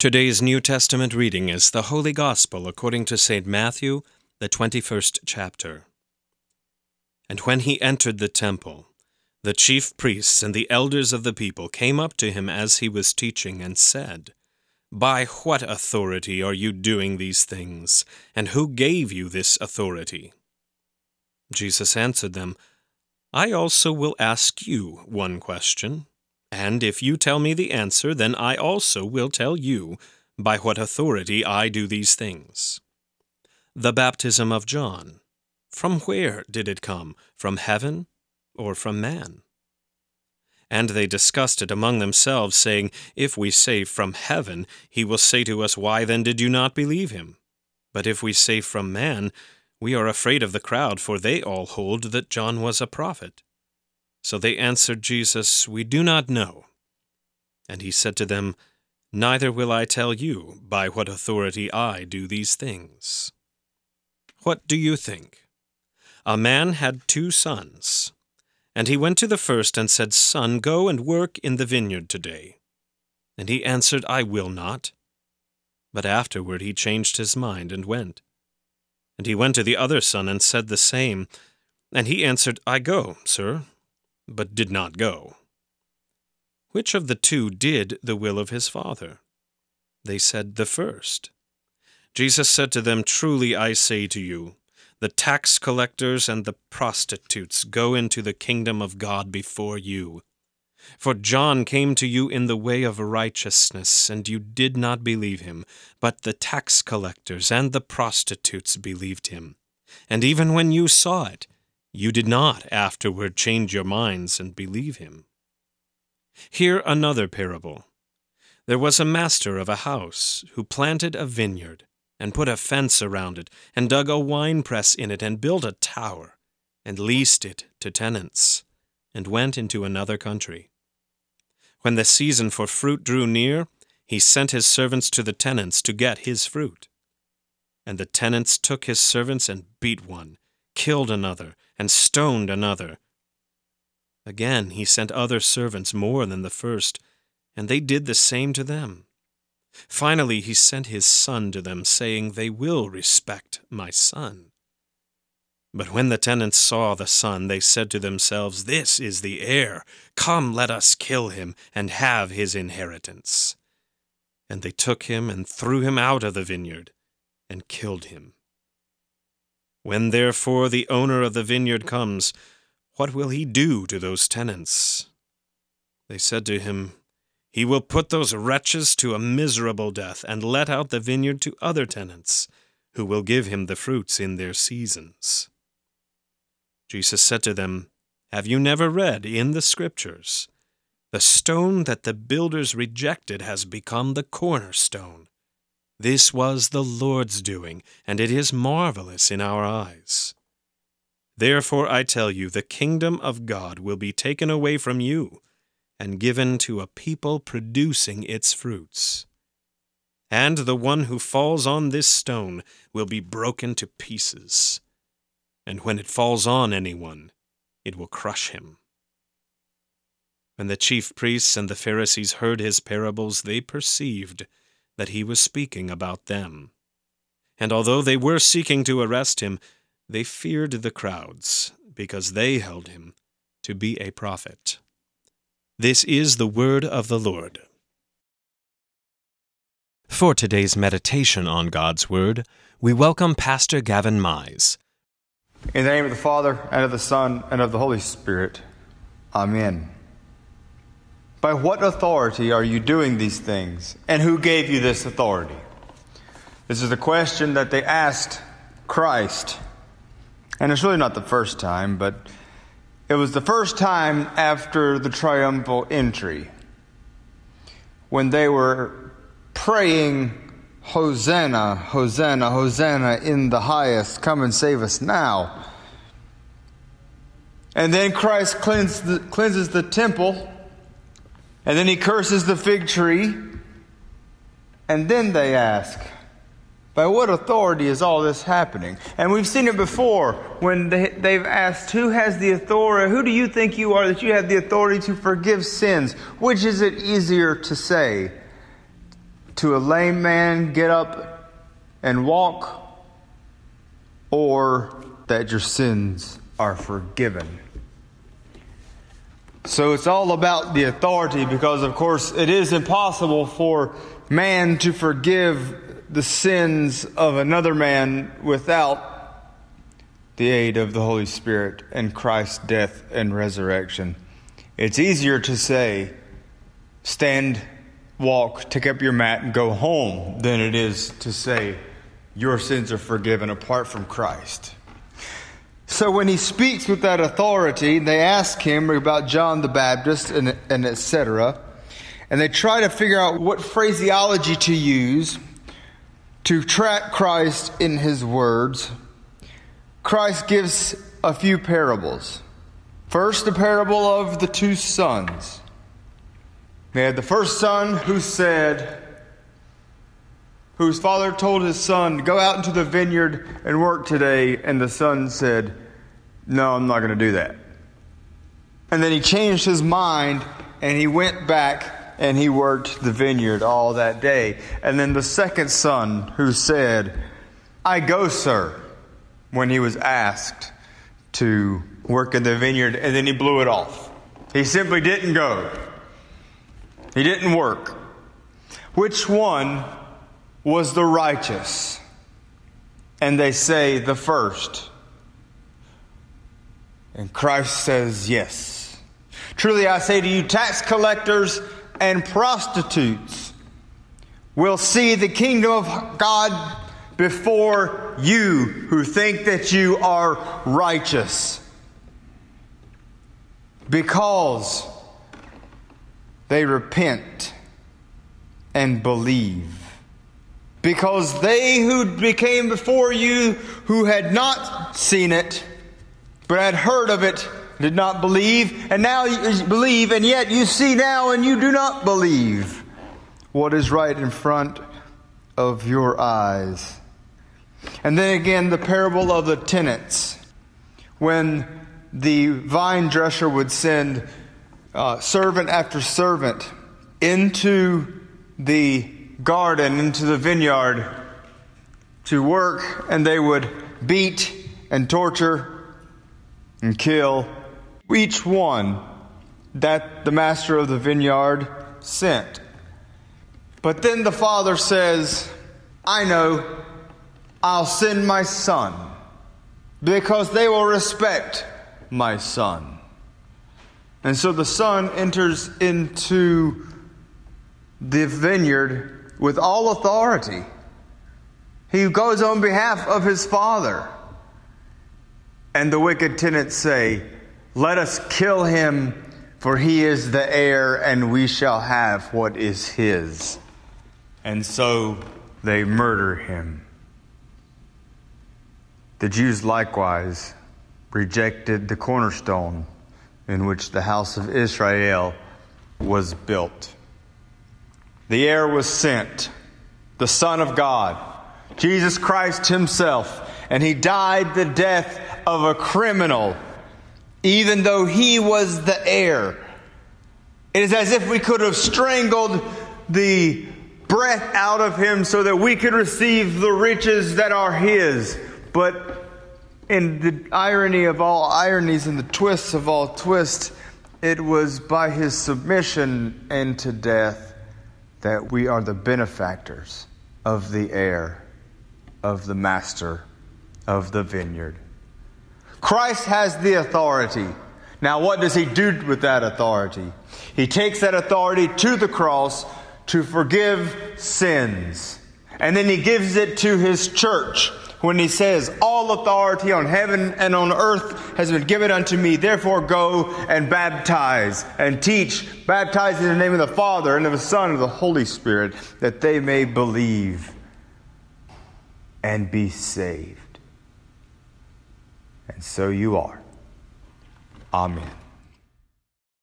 Today's New Testament reading is the Holy Gospel according to St. Matthew, the 21st chapter. And when he entered the temple, the chief priests and the elders of the people came up to him as he was teaching and said, By what authority are you doing these things, and who gave you this authority? Jesus answered them, I also will ask you one question. And if you tell me the answer, then I also will tell you by what authority I do these things. The baptism of John. From where did it come? From heaven or from man? And they discussed it among themselves, saying, If we say from heaven, he will say to us, Why then did you not believe him? But if we say from man, we are afraid of the crowd, for they all hold that John was a prophet. So they answered Jesus, We do not know. And he said to them, Neither will I tell you by what authority I do these things. What do you think? A man had two sons. And he went to the first and said, Son, go and work in the vineyard today. And he answered, I will not. But afterward he changed his mind and went. And he went to the other son and said the same. And he answered, I go, sir but did not go. Which of the two did the will of his father? They said, The first. Jesus said to them, Truly I say to you, the tax collectors and the prostitutes go into the kingdom of God before you. For John came to you in the way of righteousness, and you did not believe him, but the tax collectors and the prostitutes believed him. And even when you saw it, you did not afterward change your minds and believe him. Hear another parable. There was a master of a house who planted a vineyard, and put a fence around it, and dug a winepress in it, and built a tower, and leased it to tenants, and went into another country. When the season for fruit drew near, he sent his servants to the tenants to get his fruit. And the tenants took his servants and beat one, killed another, and stoned another. Again he sent other servants more than the first, and they did the same to them. Finally he sent his son to them, saying, They will respect my son. But when the tenants saw the son, they said to themselves, This is the heir. Come, let us kill him, and have his inheritance. And they took him and threw him out of the vineyard, and killed him. When therefore the owner of the vineyard comes, what will he do to those tenants? They said to him, He will put those wretches to a miserable death, and let out the vineyard to other tenants, who will give him the fruits in their seasons. Jesus said to them, Have you never read in the Scriptures, The stone that the builders rejected has become the cornerstone. This was the Lord's doing, and it is marvelous in our eyes. Therefore I tell you, the kingdom of God will be taken away from you and given to a people producing its fruits. And the one who falls on this stone will be broken to pieces, and when it falls on anyone, it will crush him. When the chief priests and the Pharisees heard his parables, they perceived that he was speaking about them. And although they were seeking to arrest him, they feared the crowds, because they held him to be a prophet. This is the word of the Lord. For today's meditation on God's Word, we welcome Pastor Gavin Mize. In the name of the Father, and of the Son, and of the Holy Spirit. Amen. By what authority are you doing these things? And who gave you this authority? This is a question that they asked Christ. And it's really not the first time, but it was the first time after the triumphal entry when they were praying, Hosanna, Hosanna, Hosanna in the highest, come and save us now. And then Christ the, cleanses the temple and then he curses the fig tree. And then they ask, by what authority is all this happening? And we've seen it before when they, have asked, Who has the authority? Who do you think you are that you have the authority to forgive sins? Which is it easier to say? to a lame man, get up and walk, or that your sins are forgiven. So it's all about the authority because, of course, it is impossible for man to forgive the sins of another man without the aid of the Holy Spirit and Christ's death and resurrection. It's easier to say, stand, walk, take up your mat, and go home than it is to say, your sins are forgiven apart from Christ. So when he speaks with that authority, they ask him about John the Baptist and, and etc. And they try to figure out what phraseology to use to track Christ in his words. Christ gives a few parables. First, the parable of the two sons. They had the first son who said, whose father told his son, Go out into the vineyard and work today. And the son said, No, I'm not going to do that. And then he changed his mind and he went back and he worked the vineyard all that day. And then the second son who said, I go, sir, when he was asked to work in the vineyard, and then he blew it off. He simply didn't go. He didn't work. Which one was the righteous? And they say the first. And Christ says, Yes. Truly I say to you, tax collectors and prostitutes will see the kingdom of God before you who think that you are righteous. Because they repent and believe because they who became before you who had not seen it but had heard of it did not believe and now you believe and yet you see now and you do not believe. What is right in front of your eyes? And then again the parable of the tenants. When the vine dresser would send uh, servant after servant into the garden, into the vineyard to work, and they would beat and torture and kill each one that the master of the vineyard sent. But then the father says, I know I'll send my son because they will respect my son. And so the son enters into the vineyard with all authority. He goes on behalf of his father. And the wicked tenants say, Let us kill him, for he is the heir, and we shall have what is his. And so they murder him. The Jews likewise rejected the cornerstone in which the house of Israel was built. The heir was sent, the Son of God, Jesus Christ Himself, and He died the death of a criminal, even though He was the heir. It is as if we could have strangled the breath out of Him so that we could receive the riches that are His. But in the irony of all ironies and the twists of all twists, it was by His submission and to death that we are the benefactors of the heir, of the master of the vineyard. Christ has the authority. Now, what does he do with that authority? He takes that authority to the cross to forgive sins. And then he gives it to his church when he says, All authority on heaven and on earth has been given unto me. Therefore, go and baptize and teach, baptize in the name of the Father and of the Son and of the Holy Spirit, that they may believe and be saved. And so you are. Amen.